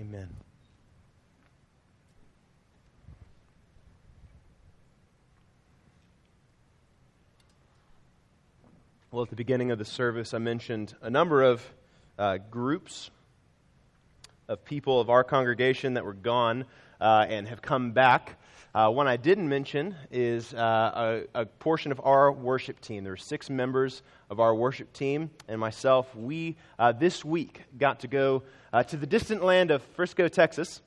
Amen. Well, at the beginning of the service, I mentioned a number of uh, groups of people of our congregation that were gone uh, and have come back. Uh, one I didn't mention is uh, a, a, portion of our worship team. There are six members of our worship team and myself. We, uh, this week, got to go uh, to the distant land of Frisco, Texas,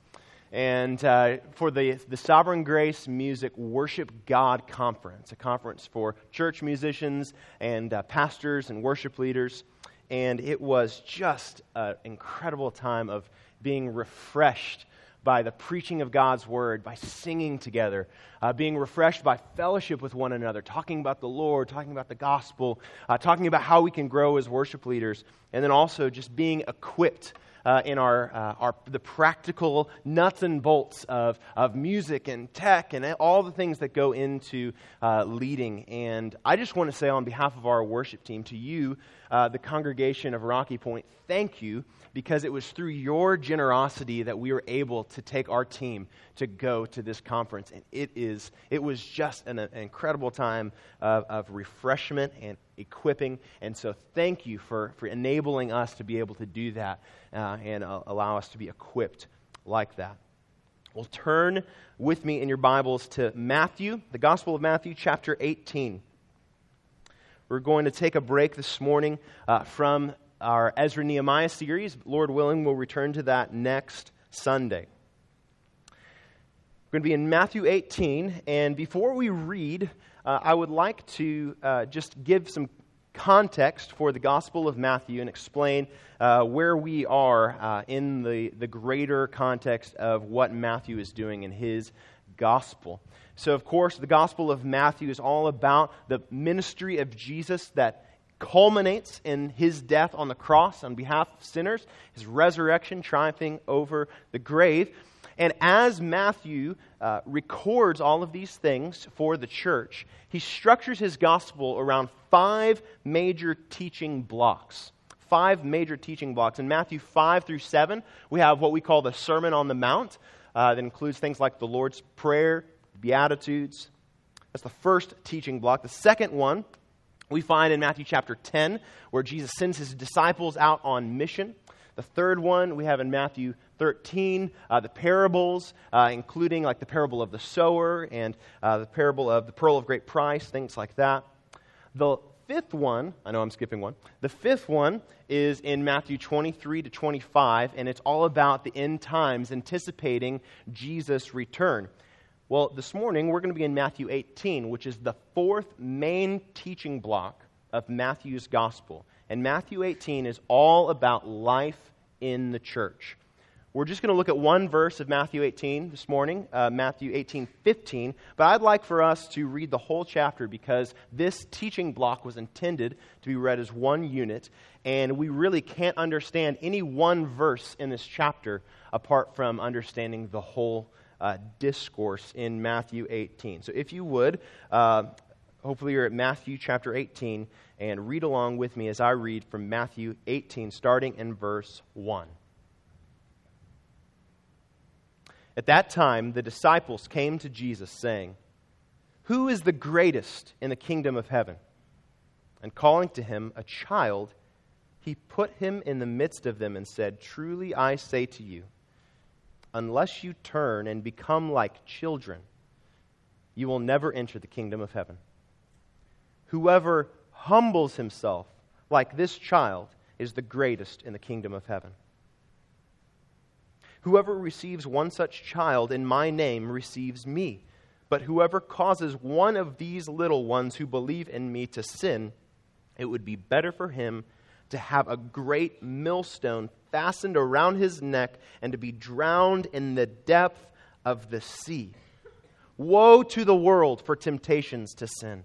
and uh, for the, the Sovereign Grace Music Worship God Conference, a conference for church musicians and uh, pastors and worship leaders. And it was just an incredible time of being refreshed by the preaching of God's word, by singing together, uh, being refreshed by fellowship with one another, talking about the Lord, talking about the gospel, uh, talking about how we can grow as worship leaders, and then also just being equipped uh, in our, uh, our, the practical nuts and bolts of, of music and tech and all the things that go into uh, leading. And I just want to say, on behalf of our worship team, to you, uh, the congregation of Rocky Point, thank you because it was through your generosity that we were able to take our team to go to this conference. And it, is, it was just an, an incredible time of, of refreshment and equipping. And so, thank you for, for enabling us to be able to do that uh, and uh, allow us to be equipped like that. Well, turn with me in your Bibles to Matthew, the Gospel of Matthew, chapter 18. We're going to take a break this morning uh, from our Ezra Nehemiah series. Lord willing, we'll return to that next Sunday. We're going to be in Matthew 18, and before we read, uh, I would like to uh, just give some context for the Gospel of Matthew and explain uh, where we are uh, in the, the greater context of what Matthew is doing in his Gospel. So, of course, the Gospel of Matthew is all about the ministry of Jesus that culminates in his death on the cross on behalf of sinners, his resurrection triumphing over the grave. And as Matthew uh, records all of these things for the church, he structures his gospel around five major teaching blocks. Five major teaching blocks. In Matthew 5 through 7, we have what we call the Sermon on the Mount. Uh, that includes things like the Lord's Prayer, Beatitudes. That's the first teaching block. The second one we find in Matthew chapter 10, where Jesus sends his disciples out on mission. The third one we have in Matthew 13, uh, the parables, uh, including like the parable of the sower and uh, the parable of the pearl of great price, things like that. The fifth one, I know I'm skipping one. The fifth one is in Matthew 23 to 25, and it's all about the end times, anticipating Jesus' return. Well, this morning we're going to be in Matthew 18, which is the fourth main teaching block of Matthew's gospel. And Matthew 18 is all about life in the church. We're just going to look at one verse of Matthew 18 this morning, uh, Matthew 18, 15. But I'd like for us to read the whole chapter because this teaching block was intended to be read as one unit. And we really can't understand any one verse in this chapter apart from understanding the whole uh, discourse in Matthew 18. So if you would, uh, hopefully you're at Matthew chapter 18 and read along with me as I read from Matthew 18, starting in verse 1. At that time, the disciples came to Jesus, saying, Who is the greatest in the kingdom of heaven? And calling to him a child, he put him in the midst of them and said, Truly I say to you, unless you turn and become like children, you will never enter the kingdom of heaven. Whoever humbles himself like this child is the greatest in the kingdom of heaven. Whoever receives one such child in my name receives me. But whoever causes one of these little ones who believe in me to sin, it would be better for him to have a great millstone fastened around his neck and to be drowned in the depth of the sea. Woe to the world for temptations to sin.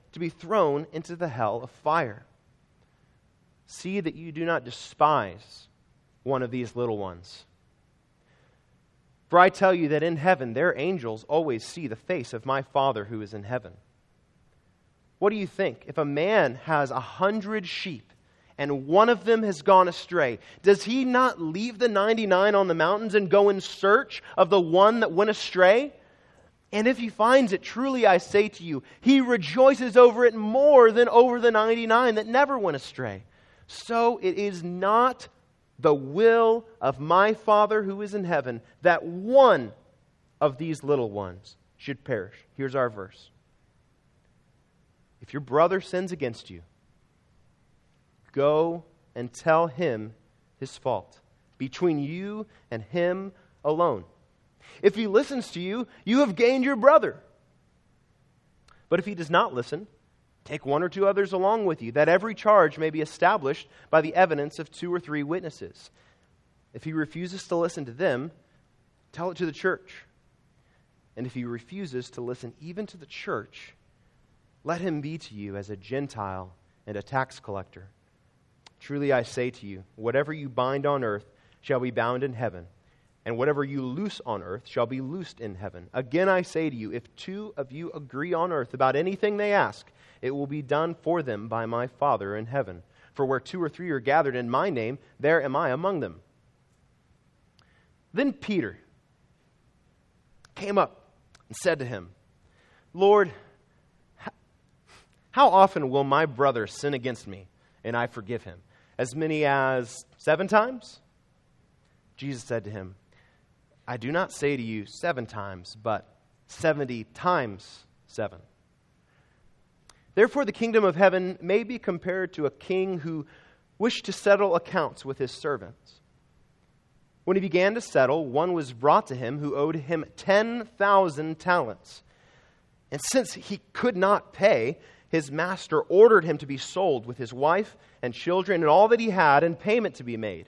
to be thrown into the hell of fire. See that you do not despise one of these little ones. For I tell you that in heaven their angels always see the face of my Father who is in heaven. What do you think? If a man has a hundred sheep and one of them has gone astray, does he not leave the 99 on the mountains and go in search of the one that went astray? And if he finds it, truly I say to you, he rejoices over it more than over the 99 that never went astray. So it is not the will of my Father who is in heaven that one of these little ones should perish. Here's our verse. If your brother sins against you, go and tell him his fault between you and him alone. If he listens to you, you have gained your brother. But if he does not listen, Take one or two others along with you, that every charge may be established by the evidence of two or three witnesses. If he refuses to listen to them, tell it to the church. And if he refuses to listen even to the church, let him be to you as a Gentile and a tax collector. Truly I say to you, whatever you bind on earth shall be bound in heaven, and whatever you loose on earth shall be loosed in heaven. Again I say to you, if two of you agree on earth about anything they ask, it will be done for them by my Father in heaven. For where two or three are gathered in my name, there am I among them. Then Peter came up and said to him, Lord, how often will my brother sin against me and I forgive him? As many as seven times? Jesus said to him, I do not say to you seven times, but seventy times seven. Therefore, the kingdom of heaven may be compared to a king who wished to settle accounts with his servants. When he began to settle, one was brought to him who owed him 10,000 talents. And since he could not pay, his master ordered him to be sold with his wife and children and all that he had, and payment to be made.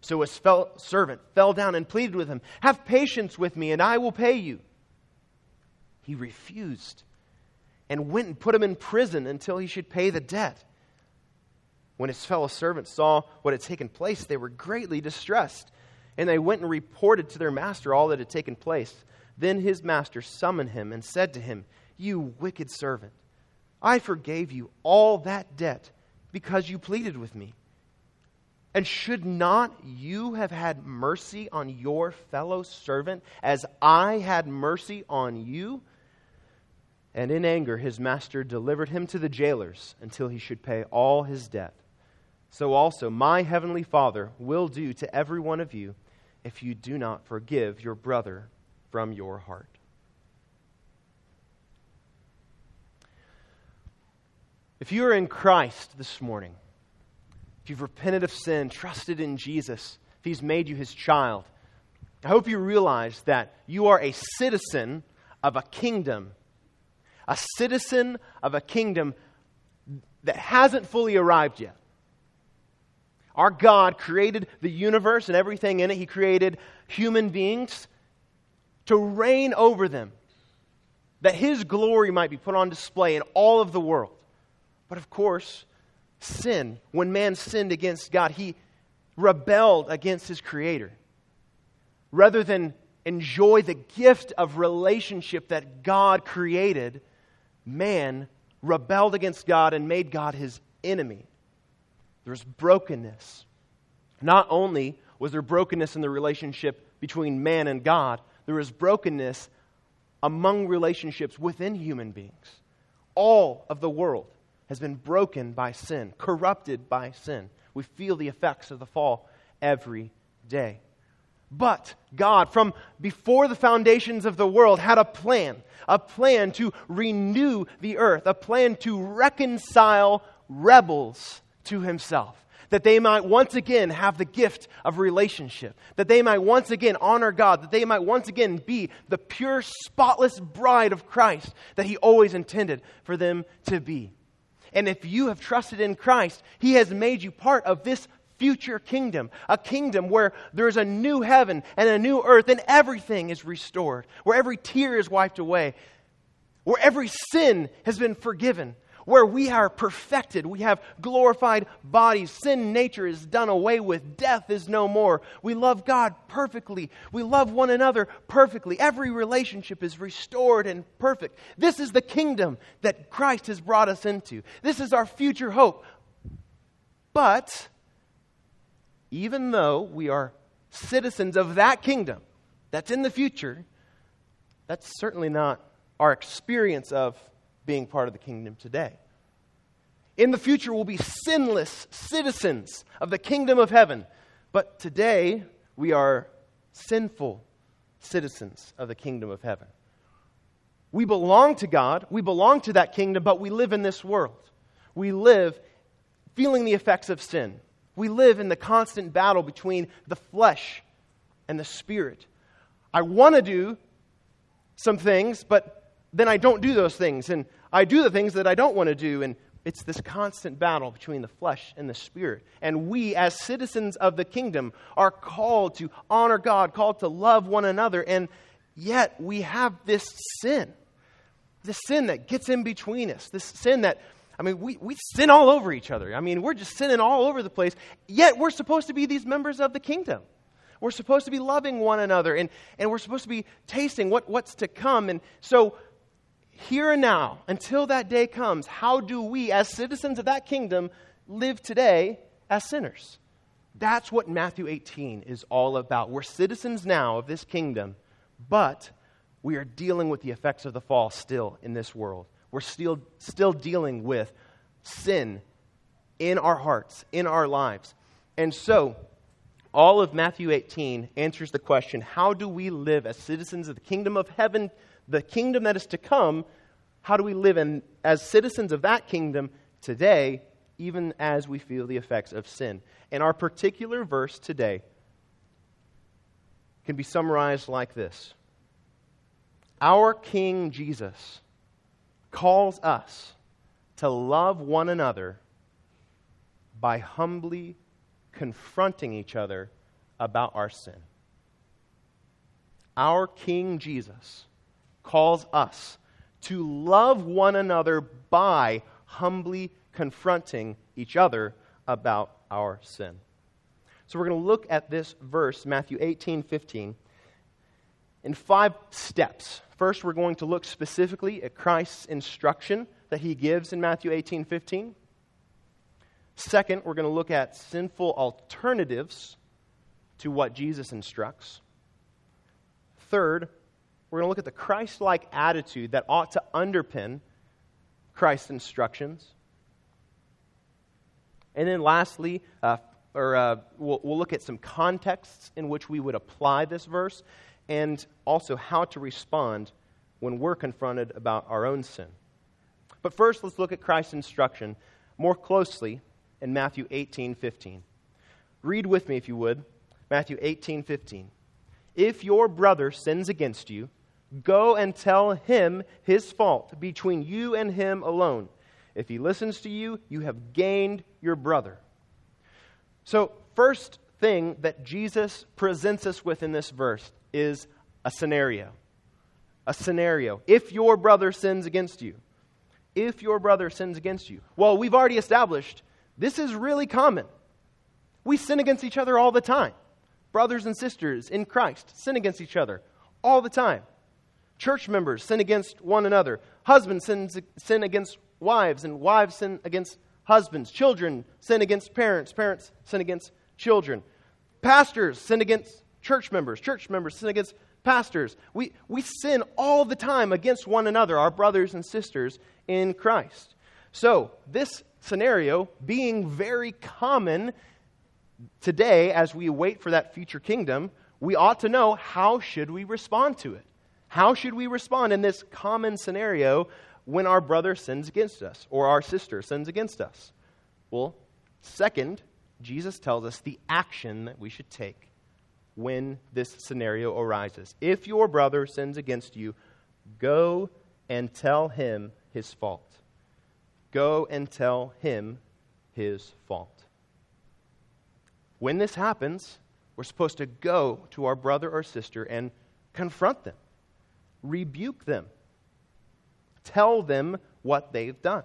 So his fellow servant fell down and pleaded with him, Have patience with me, and I will pay you. He refused and went and put him in prison until he should pay the debt. When his fellow servants saw what had taken place, they were greatly distressed, and they went and reported to their master all that had taken place. Then his master summoned him and said to him, You wicked servant, I forgave you all that debt because you pleaded with me. And should not you have had mercy on your fellow servant as I had mercy on you? And in anger, his master delivered him to the jailers until he should pay all his debt. So also, my heavenly Father will do to every one of you if you do not forgive your brother from your heart. If you are in Christ this morning, if you've repented of sin, trusted in Jesus, if He's made you His child, I hope you realize that you are a citizen of a kingdom a citizen of a kingdom that hasn't fully arrived yet. Our God created the universe and everything in it. He created human beings to reign over them, that His glory might be put on display in all of the world. But of course, sin, when man sinned against God, he rebelled against his Creator. Rather than enjoy the gift of relationship that God created, man rebelled against God and made God his enemy. There was brokenness. Not only was there brokenness in the relationship between man and God, there was brokenness among relationships within human beings. All of the world has been broken by sin, corrupted by sin. We feel the effects of the fall every day. But God, from before the foundations of the world, had a plan, a plan to renew the earth, a plan to reconcile rebels to himself, that they might once again have the gift of relationship, that they might once again honor God, that they might once again be the pure, spotless bride of Christ that he always intended for them to be. And if you have trusted in Christ, he has made you part of this future kingdom, a kingdom where there's a new heaven and a new earth and everything is restored, where every tear is wiped away, where every sin has been forgiven, where we are perfected, we have glorified bodies, sin nature is done away with, death is no more. We love God perfectly, we love one another perfectly. Every relationship is restored and perfect. This is the kingdom that Christ has brought us into. This is our future hope. But even though we are citizens of that kingdom that's in the future, that's certainly not our experience of being part of the kingdom today. In the future, we'll be sinless citizens of the kingdom of heaven. But today, we are sinful citizens of the kingdom of heaven. We belong to God, we belong to that kingdom, but we live in this world. We live feeling the effects of sin. We live in the constant battle between the flesh and the spirit. I want to do some things, but then I don't do those things. And I do the things that I don't want to do. And it's this constant battle between the flesh and the spirit. And we, as citizens of the kingdom, are called to honor God, called to love one another. And yet we have this sin, this sin that gets in between us, this sin that I mean, we, we sin all over each other. I mean, we're just sinning all over the place. Yet we're supposed to be these members of the kingdom. We're supposed to be loving one another and, and we're supposed to be tasting what, what's to come. And so, here and now, until that day comes, how do we, as citizens of that kingdom, live today as sinners? That's what Matthew 18 is all about. We're citizens now of this kingdom, but we are dealing with the effects of the fall still in this world. We're still, still dealing with sin in our hearts, in our lives. And so, all of Matthew 18 answers the question how do we live as citizens of the kingdom of heaven, the kingdom that is to come? How do we live in, as citizens of that kingdom today, even as we feel the effects of sin? And our particular verse today can be summarized like this Our King Jesus calls us to love one another by humbly confronting each other about our sin. Our King Jesus calls us to love one another by humbly confronting each other about our sin. So we're going to look at this verse, Matthew 18 15, in five steps. First, we're going to look specifically at Christ's instruction that he gives in Matthew 18 15. Second, we're going to look at sinful alternatives to what Jesus instructs. Third, we're going to look at the Christ like attitude that ought to underpin Christ's instructions. And then lastly, uh, or uh, we'll, we'll look at some contexts in which we would apply this verse and also how to respond when we're confronted about our own sin. But first, let's look at Christ's instruction more closely in Matthew 18 15. Read with me, if you would, Matthew 18 15. If your brother sins against you, go and tell him his fault between you and him alone. If he listens to you, you have gained your brother. So, first thing that Jesus presents us with in this verse is a scenario. A scenario. If your brother sins against you, if your brother sins against you. Well, we've already established this is really common. We sin against each other all the time. Brothers and sisters in Christ sin against each other all the time. Church members sin against one another. Husbands sin, sin against wives, and wives sin against husbands. Children sin against parents. Parents sin against children. Pastors sin against church members. Church members sin against pastors. We, we sin all the time against one another, our brothers and sisters in Christ. So, this scenario being very common today as we wait for that future kingdom, we ought to know how should we respond to it? How should we respond in this common scenario when our brother sins against us or our sister sins against us? Well, second, Jesus tells us the action that we should take when this scenario arises. If your brother sins against you, go and tell him his fault. Go and tell him his fault. When this happens, we're supposed to go to our brother or sister and confront them, rebuke them, tell them what they've done.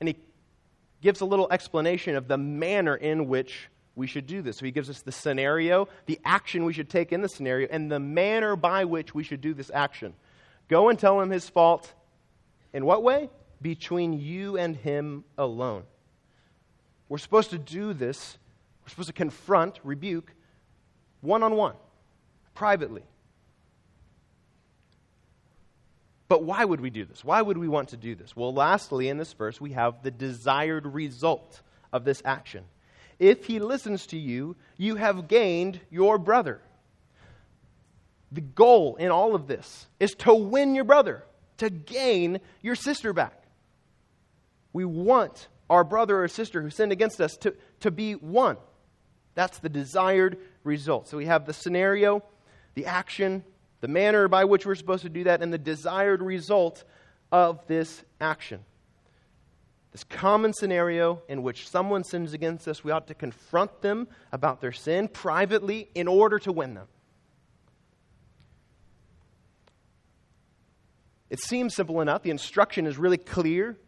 And he gives a little explanation of the manner in which we should do this. So he gives us the scenario, the action we should take in the scenario, and the manner by which we should do this action. Go and tell him his fault. In what way? Between you and him alone. We're supposed to do this, we're supposed to confront, rebuke, one on won, privately. But why would we do this? Why would we want to do this? Well, lastly, in this verse, we have the desired result of this action. If he listens to you, you have gained your brother. The goal in all of this is to win your brother, to gain your sister back. We want our brother or sister who sinned against us to, to be one. That's the desired result. So we have the scenario, the action, the manner by which we're supposed to do that, and the desired result of this action. This common scenario in which someone sins against us, we ought to confront them about their sin privately in order to win them. It seems simple enough. The instruction is really clear.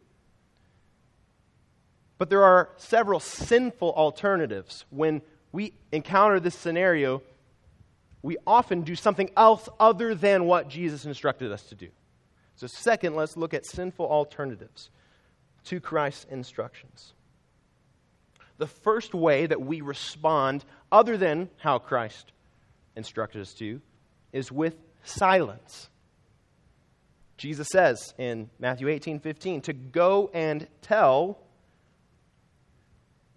But there are several sinful alternatives. When we encounter this scenario, we often do something else other than what Jesus instructed us to do. So, second, let's look at sinful alternatives to Christ's instructions. The first way that we respond, other than how Christ instructed us to, is with silence. Jesus says in Matthew 18 15 to go and tell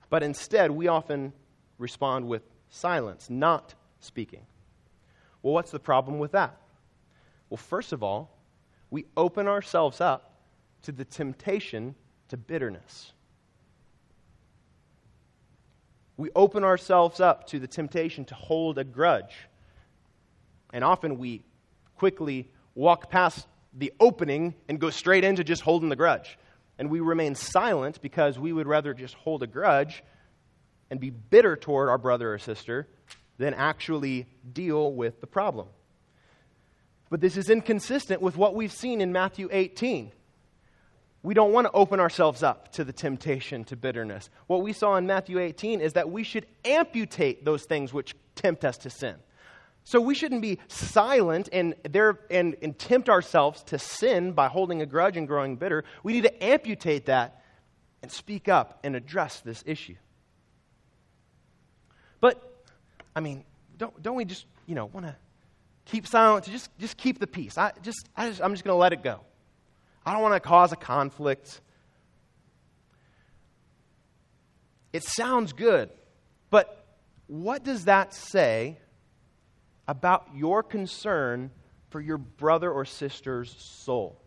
but instead, we often respond with silence, not speaking. Well, what's the problem with that? Well, first of all, we open ourselves up to the temptation to bitterness. We open ourselves up to the temptation to hold a grudge. And often we quickly walk past the opening and go straight into just holding the grudge and we remain silent because we would rather just hold a grudge and be bitter toward our brother or sister than actually deal with the problem. But this is inconsistent with what we've seen in Matthew 18. We don't want to open ourselves up to the temptation to bitterness. What we saw in Matthew 18 is that we should amputate those things which tempt us to sin. So we shouldn't be silent and, there, and, and tempt ourselves to sin by holding a grudge and growing bitter. We need to amputate that and speak up and address this issue. But, I mean, don't, don't we just, you know, want to keep silent, to just, just keep the peace? I just, I just, I'm just going to let it go. I don't want to cause a conflict. It sounds good, but what does that say about your concern for your brother or sister's soul.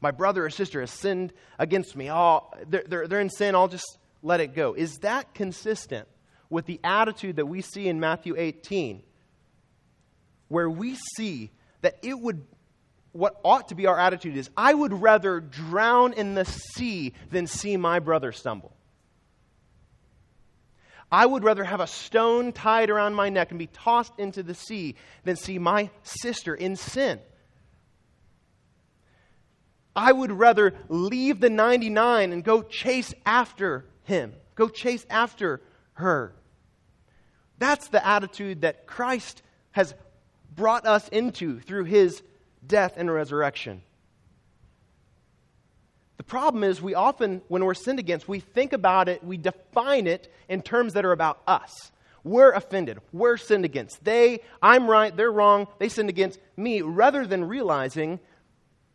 My brother or sister has sinned against me. Oh, they're, they're, they're in sin. I'll just let it go. Is that consistent with the attitude that we see in Matthew 18, where we see that it would, what ought to be our attitude is, I would rather drown in the sea than see my brother stumble? I would rather have a stone tied around my neck and be tossed into the sea than see my sister in sin. I would rather leave the 99 and go chase after him, go chase after her. That's the attitude that Christ has brought us into through his death and resurrection. The problem is, we often, when we're sinned against, we think about it, we define it in terms that are about us. We're offended. We're sinned against. They, I'm right, they're wrong, they sinned against me, rather than realizing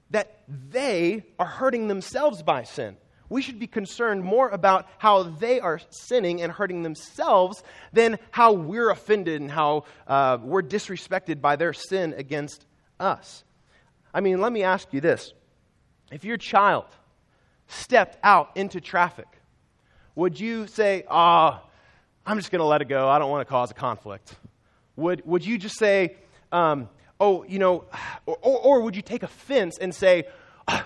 that they are hurting themselves by sin. We should be concerned more about how they are sinning and hurting themselves than how we're offended and how uh, we're disrespected by their sin against us. I mean, let me ask you this. If your child stepped out into traffic, would you say, ah, oh, I'm just going to let it go. I don't want to cause a conflict? Would, would you just say, um, oh, you know, or, or, would you take offense and say, oh,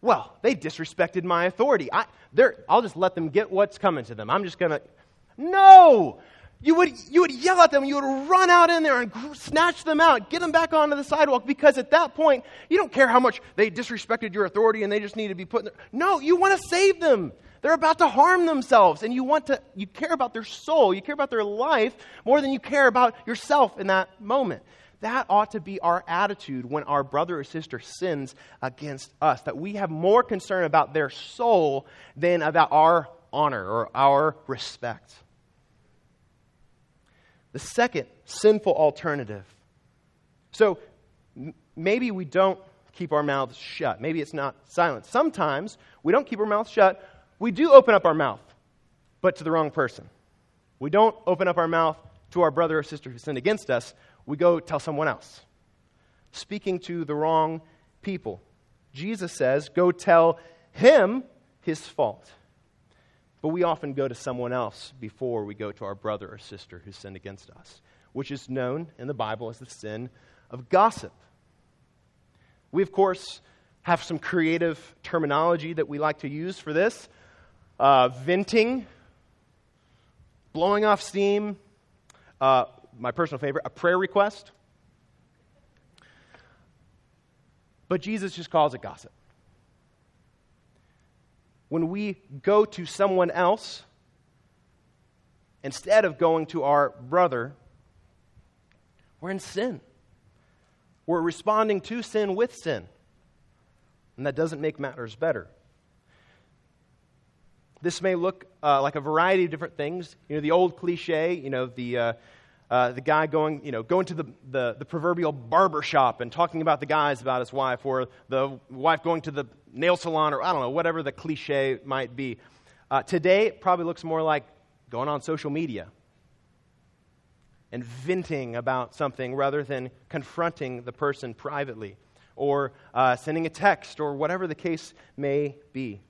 well, they disrespected my authority. I, I'll just let them get what's coming to them. I'm just going to. No! You would, you would yell at them, you would run out in there and snatch them out, get them back onto the sidewalk, because at that point, you don't care how much they disrespected your authority and they just need to be put in there. No, you want to save them. They're about to harm themselves, and you want to, you care about their soul, you care about their life more than you care about yourself in that moment. That ought to be our attitude when our brother or sister sins against us, that we have more concern about their soul than about our honor or our respect. The second sinful alternative. So m- maybe we don't keep our mouths shut. Maybe it's not silent. Sometimes we don't keep our mouths shut. We do open up our mouth, but to the wrong person. We don't open up our mouth to our brother or sister who sinned against us. We go tell someone else, speaking to the wrong people. Jesus says, Go tell him his fault. But we often go to someone else before we go to our brother or sister who sinned against us, which is known in the Bible as the sin of gossip. We, of course, have some creative terminology that we like to use for this uh, venting, blowing off steam, uh, my personal favorite, a prayer request. But Jesus just calls it gossip when we go to someone else instead of going to our brother, we're in sin. We're responding to sin with sin. And that doesn't make matters better. This may look uh, like a variety of different things. You know, the old cliche, you know, the, uh, uh, the guy going, you know, going to the, the, the proverbial barber shop and talking about the guys about his wife, or the wife going to the nail salon, or I don't know, whatever the cliche might be. Uh, today, it probably looks more like going on social media and venting about something rather than confronting the person privately or uh, sending a text or whatever the case may be.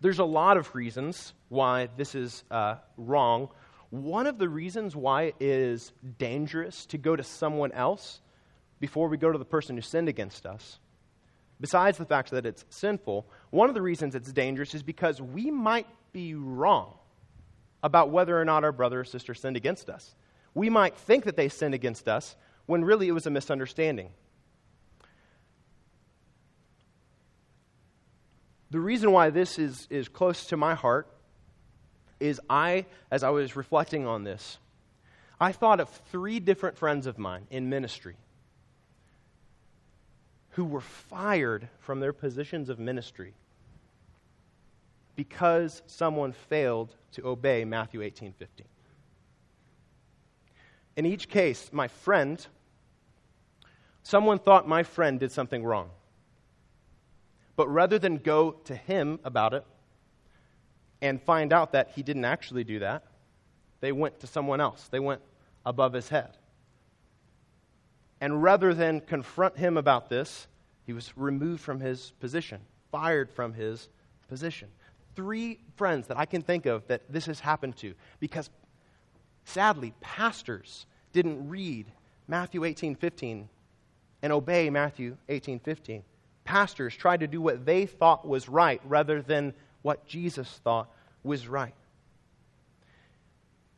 There's a lot of reasons why this is uh, wrong. One of the reasons why it is dangerous to go to someone else before we go to the person who sinned against us, besides the fact that it's sinful, one of the reasons it's dangerous is because we might be wrong about whether or not our brother or sister sinned against us. We might think that they sinned against us when really it was a misunderstanding. The reason why this is, is close to my heart is I, as I was reflecting on this, I thought of three different friends of mine in ministry who were fired from their positions of ministry because someone failed to obey Matthew 18 15. In each case, my friend, someone thought my friend did something wrong. But rather than go to him about it and find out that he didn't actually do that, they went to someone else. They went above his head. And rather than confront him about this, he was removed from his position, fired from his position. Three friends that I can think of that this has happened to because sadly, pastors didn't read Matthew 18 15 and obey Matthew 18 15 pastors tried to do what they thought was right rather than what Jesus thought was right.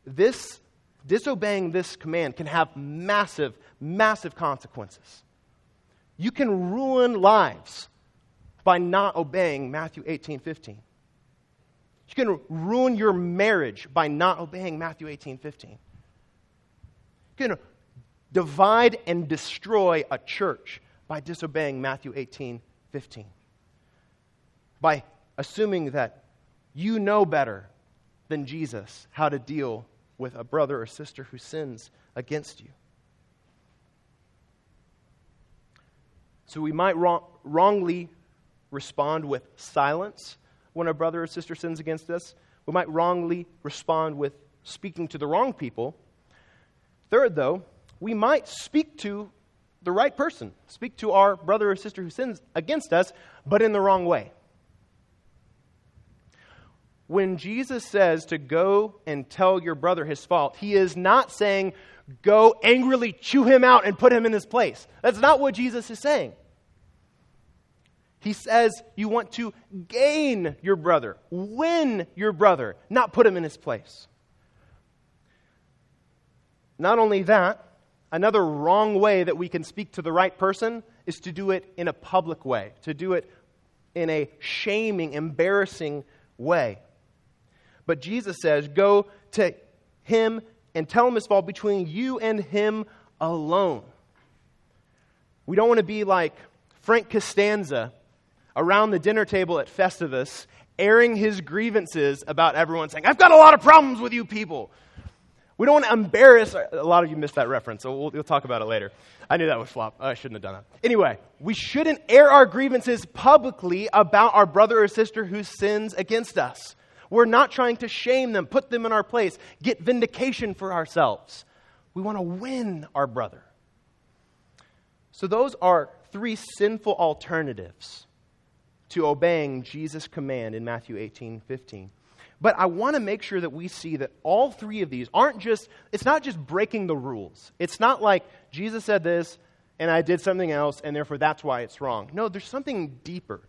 This disobeying this command can have massive, massive consequences. You can ruin lives by not obeying Matthew 18 15. You can ruin your marriage by not obeying Matthew 18 15. You can divide and destroy a church by disobeying Matthew 18 15. By assuming that you know better than Jesus how to deal with a brother or sister who sins against you. So we might wrong, wrongly respond with silence when a brother or sister sins against us. We might wrongly respond with speaking to the wrong people. Third, though, we might speak to the right person, speak to our brother or sister who sins against us, but in the wrong way. When Jesus says to go and tell your brother his fault, he is not saying, go angrily chew him out and put him in his place. That's not what Jesus is saying. He says you want to gain your brother, win your brother, not put him in his place. Not only that, another wrong way that we can speak to the right person is to do it in a public way, to do it in a shaming, embarrassing way. But Jesus says, Go to him and tell him his fault between you and him alone. We don't want to be like Frank Costanza around the dinner table at Festivus, airing his grievances about everyone, saying, I've got a lot of problems with you people. We don't want to embarrass. A lot of you missed that reference, so we'll, we'll talk about it later. I knew that would flop. I shouldn't have done that. Anyway, we shouldn't air our grievances publicly about our brother or sister who sins against us. We're not trying to shame them, put them in our place, get vindication for ourselves. We want to win our brother. So, those are three sinful alternatives to obeying Jesus' command in Matthew 18 15. But I want to make sure that we see that all three of these aren't just, it's not just breaking the rules. It's not like Jesus said this and I did something else and therefore that's why it's wrong. No, there's something deeper.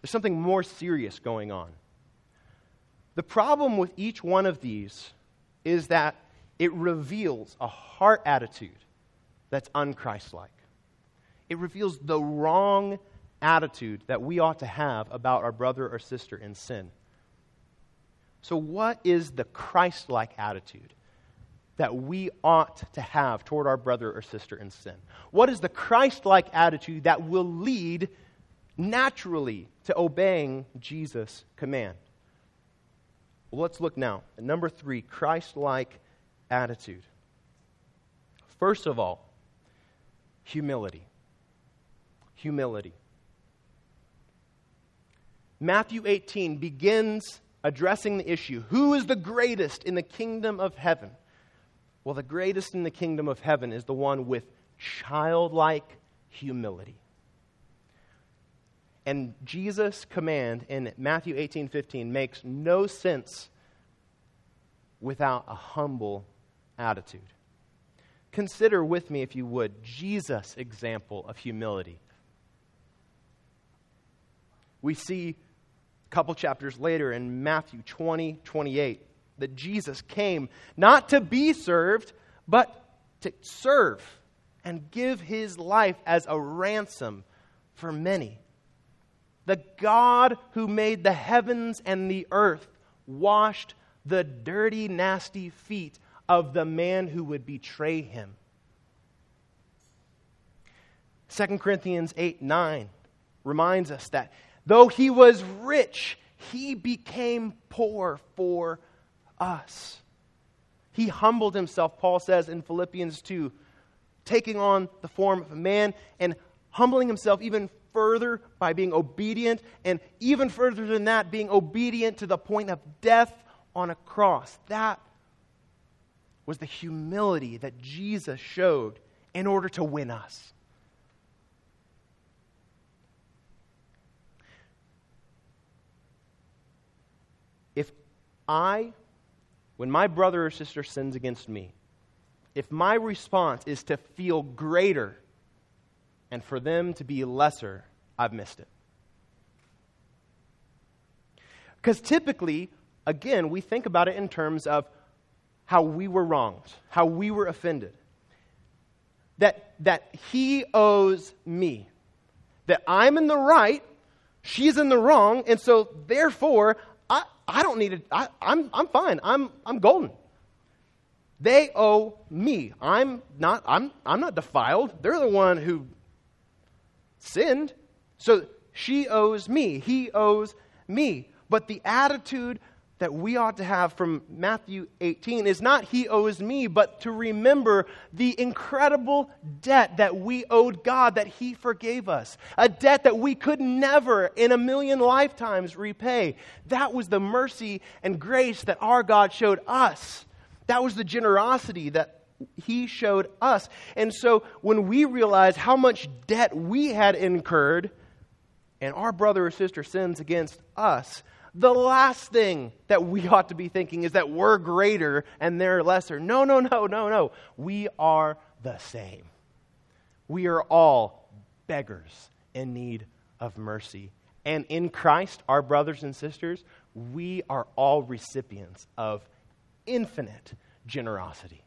There's something more serious going on. The problem with each one of these is that it reveals a heart attitude that's unchristlike. It reveals the wrong attitude that we ought to have about our brother or sister in sin. So, what is the Christ like attitude that we ought to have toward our brother or sister in sin? What is the Christ like attitude that will lead naturally to obeying Jesus' command? Let's look now at number three Christ like attitude. First of all, humility. Humility. Matthew 18 begins addressing the issue who is the greatest in the kingdom of heaven? Well, the greatest in the kingdom of heaven is the one with childlike humility. And Jesus' command in Matthew 18 15 makes no sense without a humble attitude. Consider with me, if you would, Jesus' example of humility. We see a couple chapters later in Matthew 20 28 that Jesus came not to be served, but to serve and give his life as a ransom for many. The God who made the heavens and the earth washed the dirty, nasty feet of the man who would betray him. 2 Corinthians 8 9 reminds us that though he was rich, he became poor for us. He humbled himself, Paul says in Philippians 2, taking on the form of a man and humbling himself even further by being obedient, and even further than that, being obedient to the point of death on a cross. That was the humility that Jesus showed in order to win us. If I, when my brother or sister sins against me, if my response is to feel greater and for them to be lesser, I've missed it. Because typically, again, we think about it in terms of how we were wronged, how we were offended. That, that he owes me. That I'm in the right, she's in the wrong, and so therefore, I, I don't need it. I'm, I'm fine. I'm, I'm golden. They owe me. I'm not, I'm, I'm not defiled. They're the one who sinned. So she owes me. He owes me. But the attitude that we ought to have from Matthew 18 is not he owes me, but to remember the incredible debt that we owed God that he forgave us. A debt that we could never in a million lifetimes repay. That was the mercy and grace that our God showed us. That was the generosity that he showed us. And so when we realize how much debt we had incurred, and our brother or sister sins against us, the last thing that we ought to be thinking is that we're greater and they're lesser. No, no, no, no, no. We are the same. We are all beggars in need of mercy. And in Christ, our brothers and sisters, we are all recipients of infinite generosity.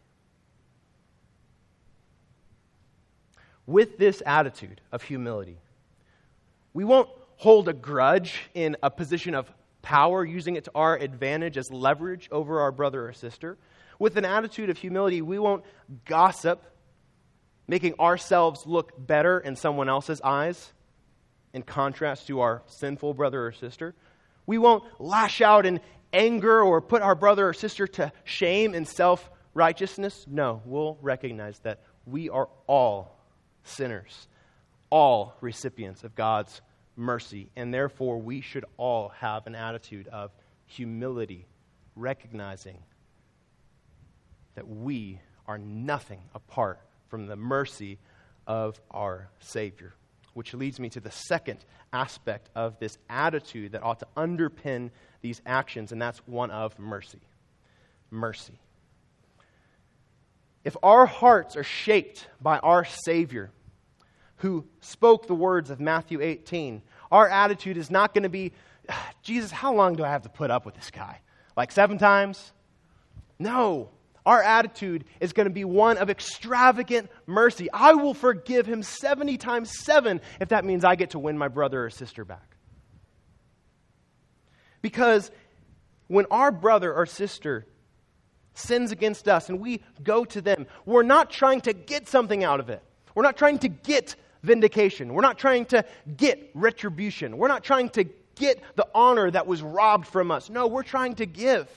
With this attitude of humility, we won't hold a grudge in a position of power, using it to our advantage as leverage over our brother or sister. With an attitude of humility, we won't gossip, making ourselves look better in someone else's eyes in contrast to our sinful brother or sister. We won't lash out in anger or put our brother or sister to shame in self righteousness. No, we'll recognize that we are all sinners, all recipients of God's mercy, and therefore we should all have an attitude of humility, recognizing that we are nothing apart from the mercy of our Savior. Which leads me to the second aspect of this attitude that ought to underpin these actions, and that's one of mercy. Mercy. If our hearts are shaped by our Savior, who spoke the words of Matthew 18, our attitude is not going to be, Jesus, how long do I have to put up with this guy? Like seven times? No. Our attitude is going to be one of extravagant mercy. I will forgive him 70 times 7 if that means I get to win my brother or sister back. Because when our brother or sister sins against us and we go to them, we're not trying to get something out of it. We're not trying to get vindication. We're not trying to get retribution. We're not trying to get the honor that was robbed from us. No, we're trying to give.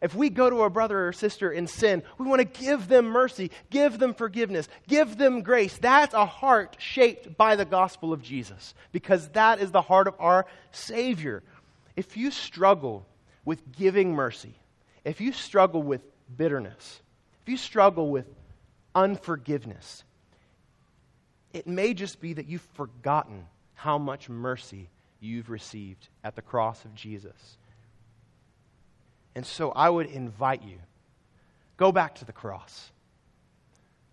If we go to a brother or sister in sin, we want to give them mercy, give them forgiveness, give them grace. That's a heart shaped by the gospel of Jesus because that is the heart of our Savior. If you struggle with giving mercy, if you struggle with bitterness, if you struggle with unforgiveness, it may just be that you've forgotten how much mercy you've received at the cross of Jesus. And so I would invite you go back to the cross.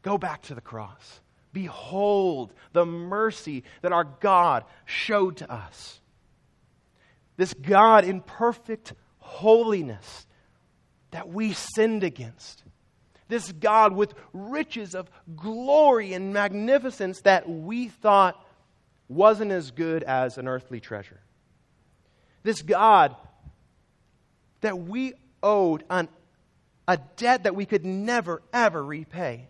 Go back to the cross. Behold the mercy that our God showed to us. This God in perfect holiness that we sinned against this God with riches of glory and magnificence that we thought wasn't as good as an earthly treasure. This God that we owed an, a debt that we could never, ever repay.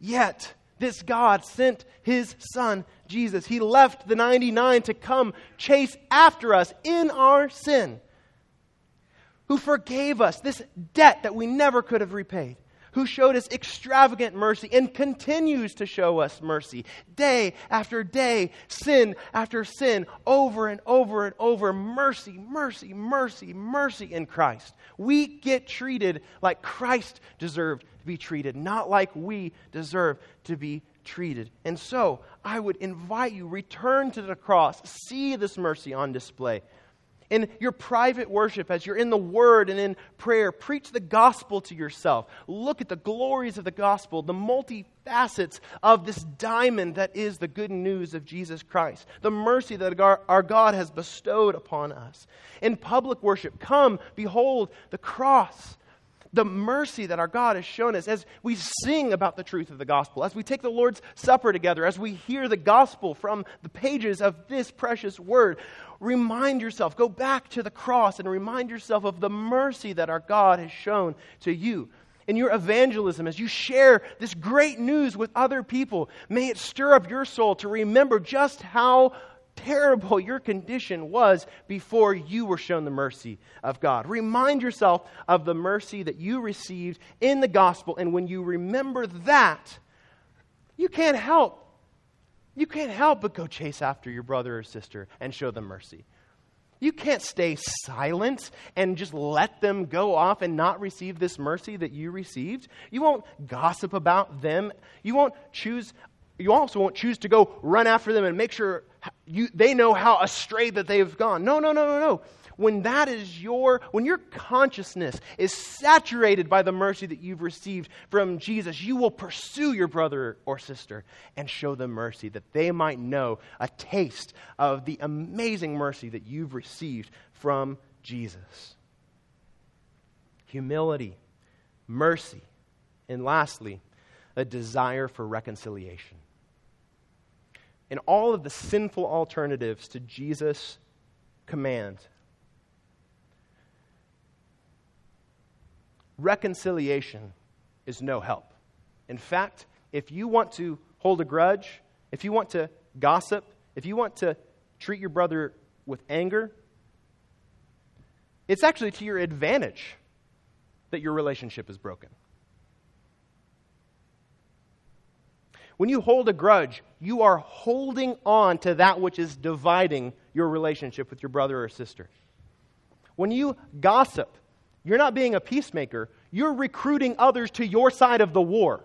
Yet, this God sent his son, Jesus. He left the 99 to come chase after us in our sin, who forgave us this debt that we never could have repaid who showed us extravagant mercy and continues to show us mercy day after day, sin after sin, over and over and over. Mercy, mercy, mercy, mercy in Christ. We get treated like Christ deserved to be treated, not like we deserve to be treated. And so, I would invite you return to the cross, see this mercy on display. In your private worship, as you're in the Word and in prayer, preach the gospel to yourself. Look at the glories of the gospel, the multifacets of this diamond that is the good news of Jesus Christ, the mercy that our God has bestowed upon us. In public worship, come, behold the cross the mercy that our God has shown us as we sing about the truth of the gospel, as we take the Lord's Supper together, as we hear the gospel from the pages of this precious word. Remind yourself, go back to the cross and remind yourself of the mercy that our God has shown to you. In your evangelism, as you share this great news with other people, may it stir up your soul to remember just how terrible your condition was before you were shown the mercy of God. Remind yourself of the mercy that you received in the gospel, and when you remember that, you can't help. You can't help but go chase after your brother or sister and show them mercy. You can't stay silent and just let them go off and not receive this mercy that you received. You won't gossip about them. You won't choose you also won't choose to go run after them and make sure you, they know how astray that they've gone. No, no, no, no, no. When that is your, when your consciousness is saturated by the mercy that you've received from Jesus, you will pursue your brother or sister and show them mercy that they might know a taste of the amazing mercy that you've received from Jesus. Humility, mercy, and lastly, a desire for reconciliation in all of the sinful alternatives to Jesus' command. Reconciliation is no help. In fact, if you want to hold a grudge, if you want to gossip, if you want to treat your brother with anger, it's actually to your advantage that your relationship is broken. When you hold a grudge, you are holding on to that which is dividing your relationship with your brother or sister. When you gossip, you're not being a peacemaker, you're recruiting others to your side of the war.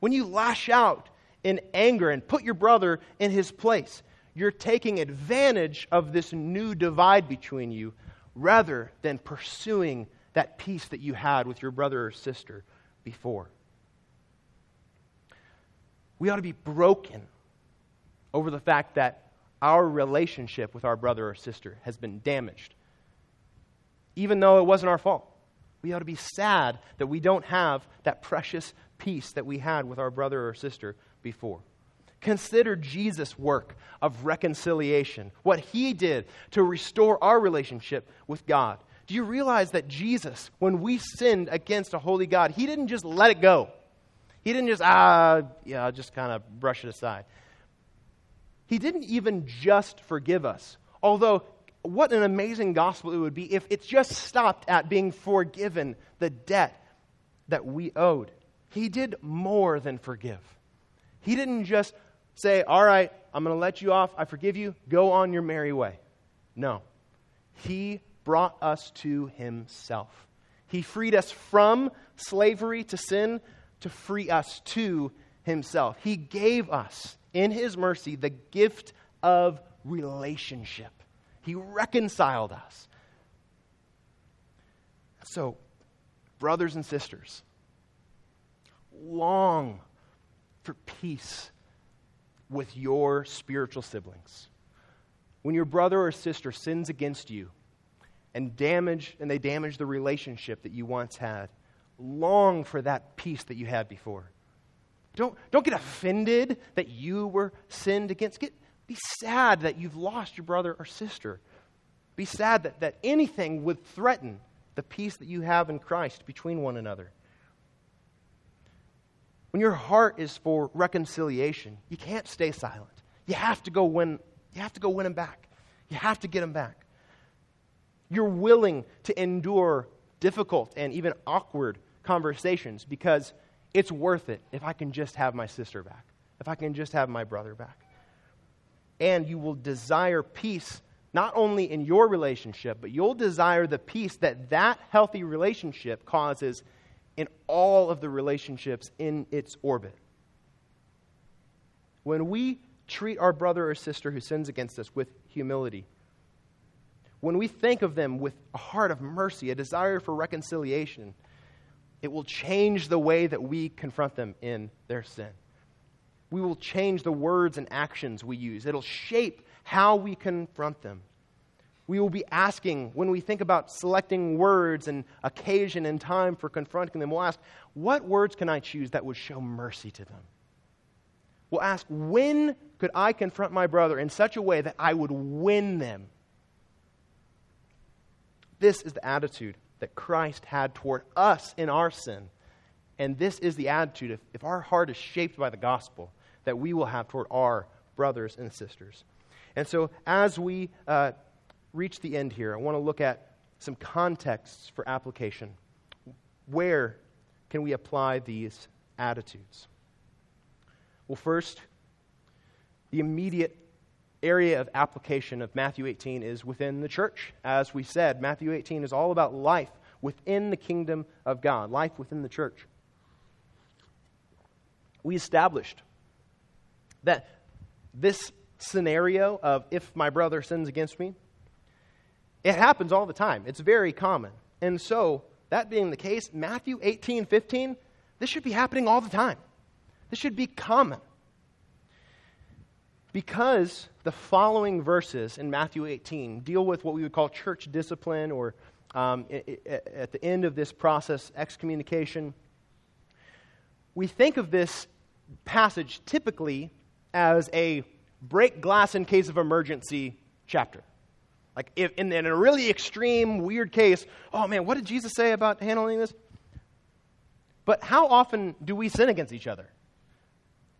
When you lash out in anger and put your brother in his place, you're taking advantage of this new divide between you rather than pursuing that peace that you had with your brother or sister before. We ought to be broken over the fact that our relationship with our brother or sister has been damaged, even though it wasn't our fault. We ought to be sad that we don't have that precious peace that we had with our brother or sister before. Consider Jesus' work of reconciliation, what he did to restore our relationship with God. Do you realize that Jesus, when we sinned against a holy God, he didn't just let it go? He didn't just, ah, yeah, I'll just kind of brush it aside. He didn't even just forgive us. Although, what an amazing gospel it would be if it just stopped at being forgiven the debt that we owed. He did more than forgive. He didn't just say, All right, I'm going to let you off. I forgive you. Go on your merry way. No. He brought us to Himself. He freed us from slavery to sin to free us to himself. He gave us, in his mercy, the gift of relationship. He reconciled us. So, brothers and sisters, long for peace with your spiritual siblings. When your brother or sister sins against you and damage and they damage the relationship that you once had, long for that peace that you had before. Don't, don't get offended that you were sinned against. Get, be sad that you've lost your brother or sister. Be sad that, that anything would threaten the peace that you have in Christ between one another. When your heart is for reconciliation, you can't stay silent. You have to go win, you have to go win them back. You have to get them back. You're willing to endure difficult and even awkward conversations because it's worth it if I can just have my sister back, if I can just have my brother back. And you will desire peace not only in your relationship, but you'll desire the peace that that healthy relationship causes in all of the relationships in its orbit. When we treat our brother or sister who sins against us with humility, when we think of them with a heart of mercy, a desire for reconciliation, it will change the way that we confront them in their sin. We will change the words and actions we use. It'll shape how we confront them. We will be asking, when we think about selecting words and occasion and time for confronting them, we'll ask, what words can I choose that would show mercy to them? We'll ask, when could I confront my brother in such a way that I would win them? This is the attitude that Christ had toward us in our sin. And this is the attitude, if, if our heart is shaped by the gospel, that we will have toward our brothers and sisters. And so, as we uh, reach the end here, I want to look at some contexts for application. Where can we apply these attitudes? Well, first, the immediate area of application of Matthew 18 is within the church. As we said, Matthew 18 is all about life within the kingdom of God, life within the church. We established that this scenario of if my brother sins against me, it happens all the time. It's very common. And so, that being the case, Matthew 18, 15, this should be happening all the time. This should be common. Because the following verses in Matthew 18 deal with what we would call church discipline, or um, at the end of this process, excommunication, we think of this passage typically as a break glass in case of emergency chapter. Like if in, in a really extreme, weird case, oh man, what did Jesus say about handling this? But how often do we sin against each other?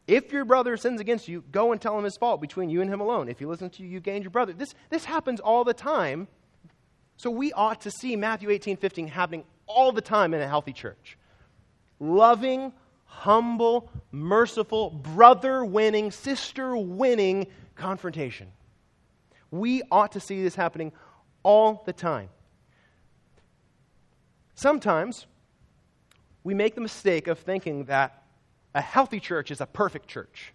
If your brother sins against you, go and tell him his fault between you and him alone. If he listens to you, you gain your brother. This, this happens all the time. So we ought to see Matthew 18, 15 happening all the time in a healthy church. Loving, humble, merciful, brother winning, sister winning confrontation. We ought to see this happening all the time. Sometimes we make the mistake of thinking that a healthy church is a perfect church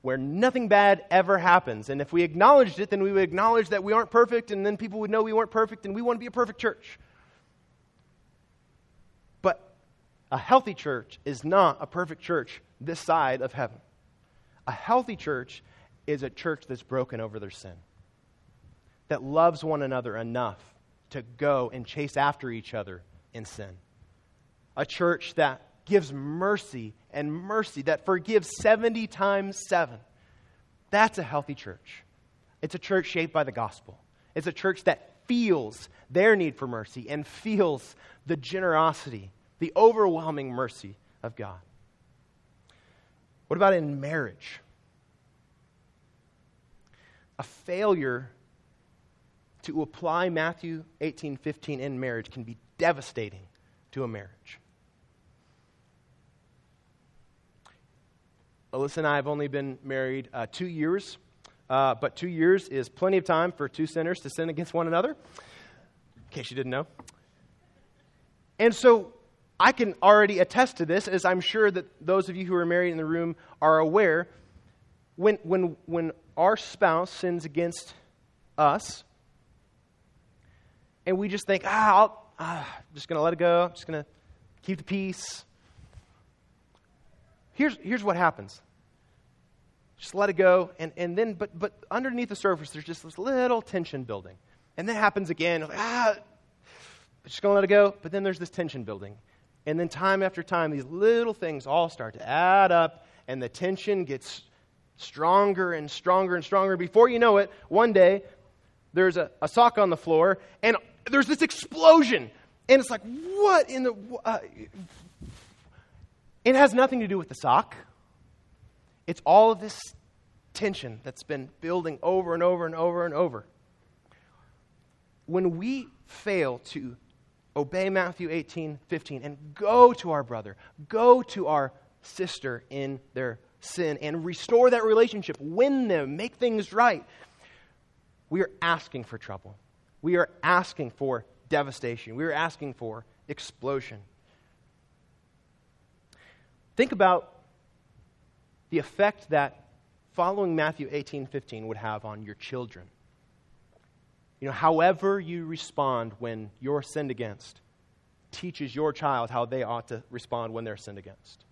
where nothing bad ever happens. And if we acknowledged it, then we would acknowledge that we aren't perfect, and then people would know we weren't perfect, and we want to be a perfect church. But a healthy church is not a perfect church this side of heaven. A healthy church is a church that's broken over their sin, that loves one another enough to go and chase after each other in sin. A church that gives mercy and mercy, that forgives 70 times 7. That's a healthy church. It's a church shaped by the gospel. It's a church that feels their need for mercy and feels the generosity, the overwhelming mercy of God. What about in marriage? A failure to apply Matthew 18 15 in marriage can be devastating to a marriage. Alyssa and I have only been married uh, two years, uh, but two years is plenty of time for two sinners to sin against one another, in case you didn't know. And so I can already attest to this, as I'm sure that those of you who are married in the room are aware. When, when, when our spouse sins against us, and we just think, ah, I'll, ah I'm just going to let it go, I'm just going to keep the peace, here's, here's what happens. Just let it go and, and then but but underneath the surface there's just this little tension building. And then it happens again ah just gonna let it go but then there's this tension building. And then time after time these little things all start to add up and the tension gets stronger and stronger and stronger. Before you know it one day there's a, a sock on the floor and there's this explosion. And it's like what in the uh, it has nothing to do with the sock. It's all of this tension that's been building over and over and over and over. When we fail to obey Matthew 18, 15, and go to our brother, go to our sister in their sin, and restore that relationship, win them, make things right, we are asking for trouble. We are asking for devastation. We are asking for explosion. Think about the effect that following Matthew 18 15 would have on your children. You know, however you respond when you're sinned against teaches your child how they ought to respond when they're sinned against.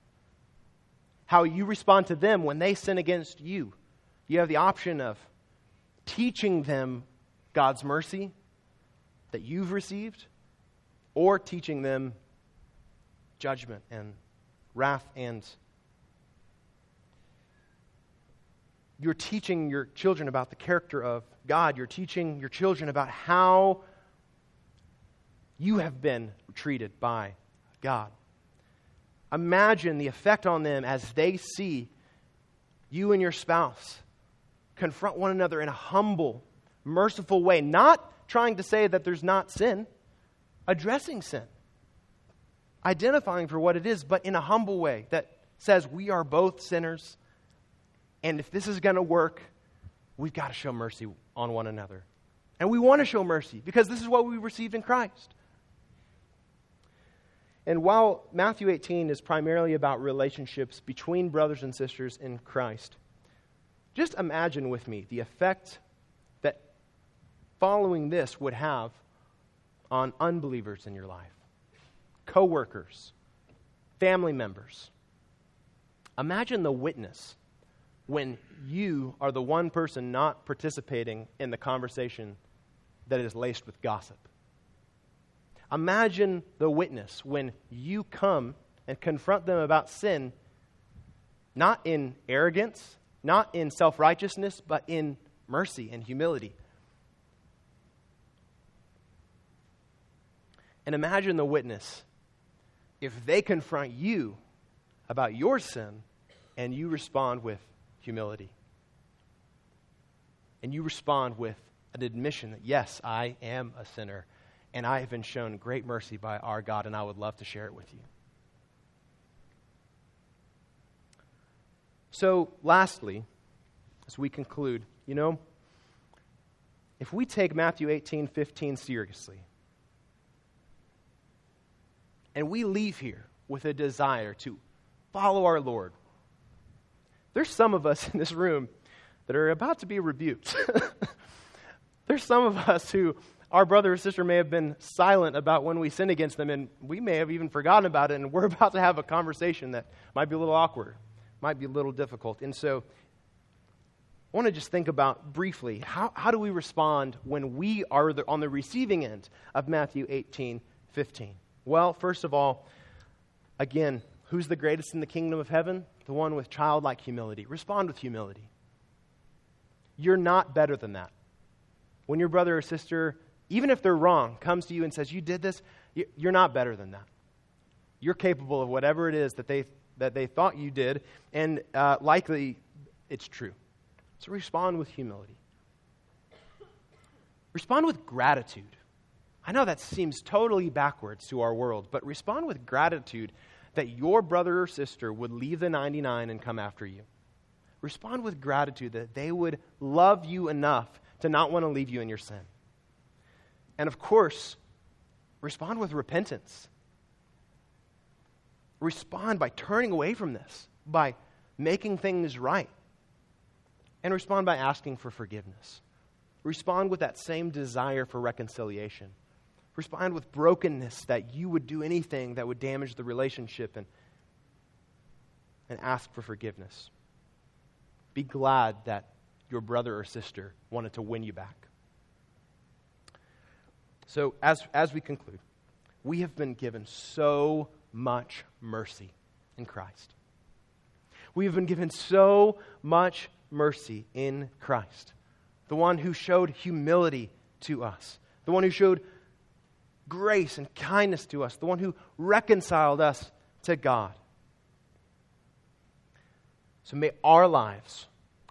How you respond to them when they sin against you. You have the option of teaching them God's mercy that you've received or teaching them judgment and wrath, and you're teaching your children about the character of God. You're teaching your children about how you have been treated by God. Imagine the effect on them as they see You and your spouse confront one another in a humble, merciful way, not trying to say that there's not sin, addressing sin, identifying for what it is, but in a humble way that says we are both sinners, and if this is going to work, we've got to show mercy on one another. And we want to show mercy because this is what we received in Christ. And while Matthew 18 is primarily about relationships between brothers and sisters in Christ, just imagine with me the effect that following this would have on unbelievers in your life, coworkers, family members. Imagine the witness when you are the one person not participating in the conversation that is laced with gossip. Imagine the witness when you come and confront them about sin, not in arrogance, not in self righteousness, but in mercy and humility. And imagine the witness if they confront you about your sin and you respond with humility. And you respond with an admission that, yes, I am a sinner and I have been shown great mercy by our God, and I would love to share it with you. So, lastly, as we conclude, you know, if we take Matthew 18 15 seriously, and we leave here with a desire to follow our Lord, there's some of us in this room that are about to be rebuked. there's some of us who our brother or sister may have been silent about when we sin against them, and we may have even forgotten about it, and we're about to have a conversation that might be a little awkward, might be a little difficult. And so I want to just think about briefly how, how do we respond when we are the, on the receiving end of Matthew 18 15? Well, first of all, again, who's the greatest in the kingdom of heaven? The one with childlike humility. Respond with humility. You're not better than that. When your brother or sister even if they're wrong, comes to you and says, You did this, you're not better than that. You're capable of whatever it is that they, that they thought you did, and uh, likely it's true. So respond with humility. Respond with gratitude. I know that seems totally backwards to our world, but respond with gratitude that your brother or sister would leave the 99 and come after you. Respond with gratitude that they would love you enough to not want to leave you in your sin. And of course, respond with repentance. Respond by turning away from this, by making things right. And respond by asking for forgiveness. Respond with that same desire for reconciliation. Respond with brokenness that you would do anything that would damage the relationship and, and ask for forgiveness. Be glad that your brother or sister wanted to win you back. So, as, as we conclude, we have been given so much mercy in Christ. We have been given so much mercy in Christ. The one who showed humility to us, the one who showed grace and kindness to us, the one who reconciled us to God. So may our lives,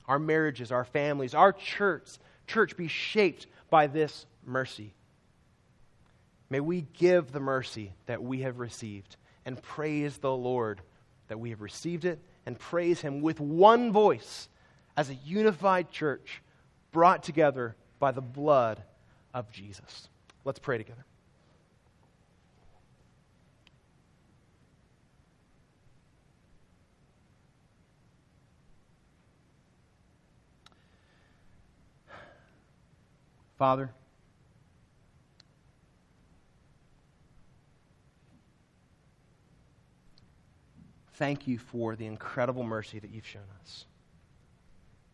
our marriages, our families, our church, church be shaped by this mercy. May we give the mercy that we have received and praise the Lord that we have received it and praise Him with one voice as a unified church brought together by the blood of Jesus. Let's pray together. Father, Thank you for the incredible mercy that you've shown us.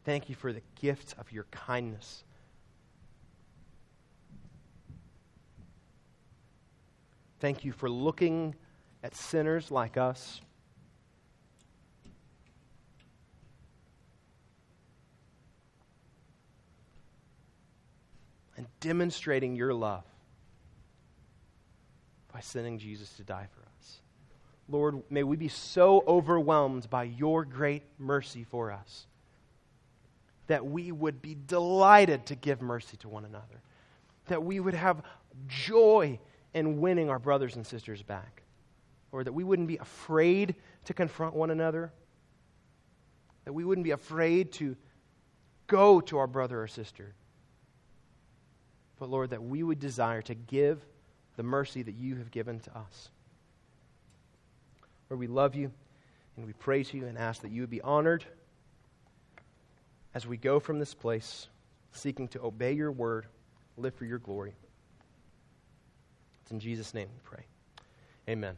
Thank you for the gift of your kindness. Thank you for looking at sinners like us. And demonstrating your love by sending Jesus to die for us. Lord, may we be so overwhelmed by your great mercy for us that we would be delighted to give mercy to one another, that we would have joy in winning our brothers and sisters back, or that we wouldn't be afraid to confront one another, that we wouldn't be afraid to go to our brother or sister. But Lord, that we would desire to give the mercy that you have given to us. Lord, we love you and we praise you and ask that you would be honored as we go from this place, seeking to obey your word, live for your glory. It's in Jesus' name we pray. Amen.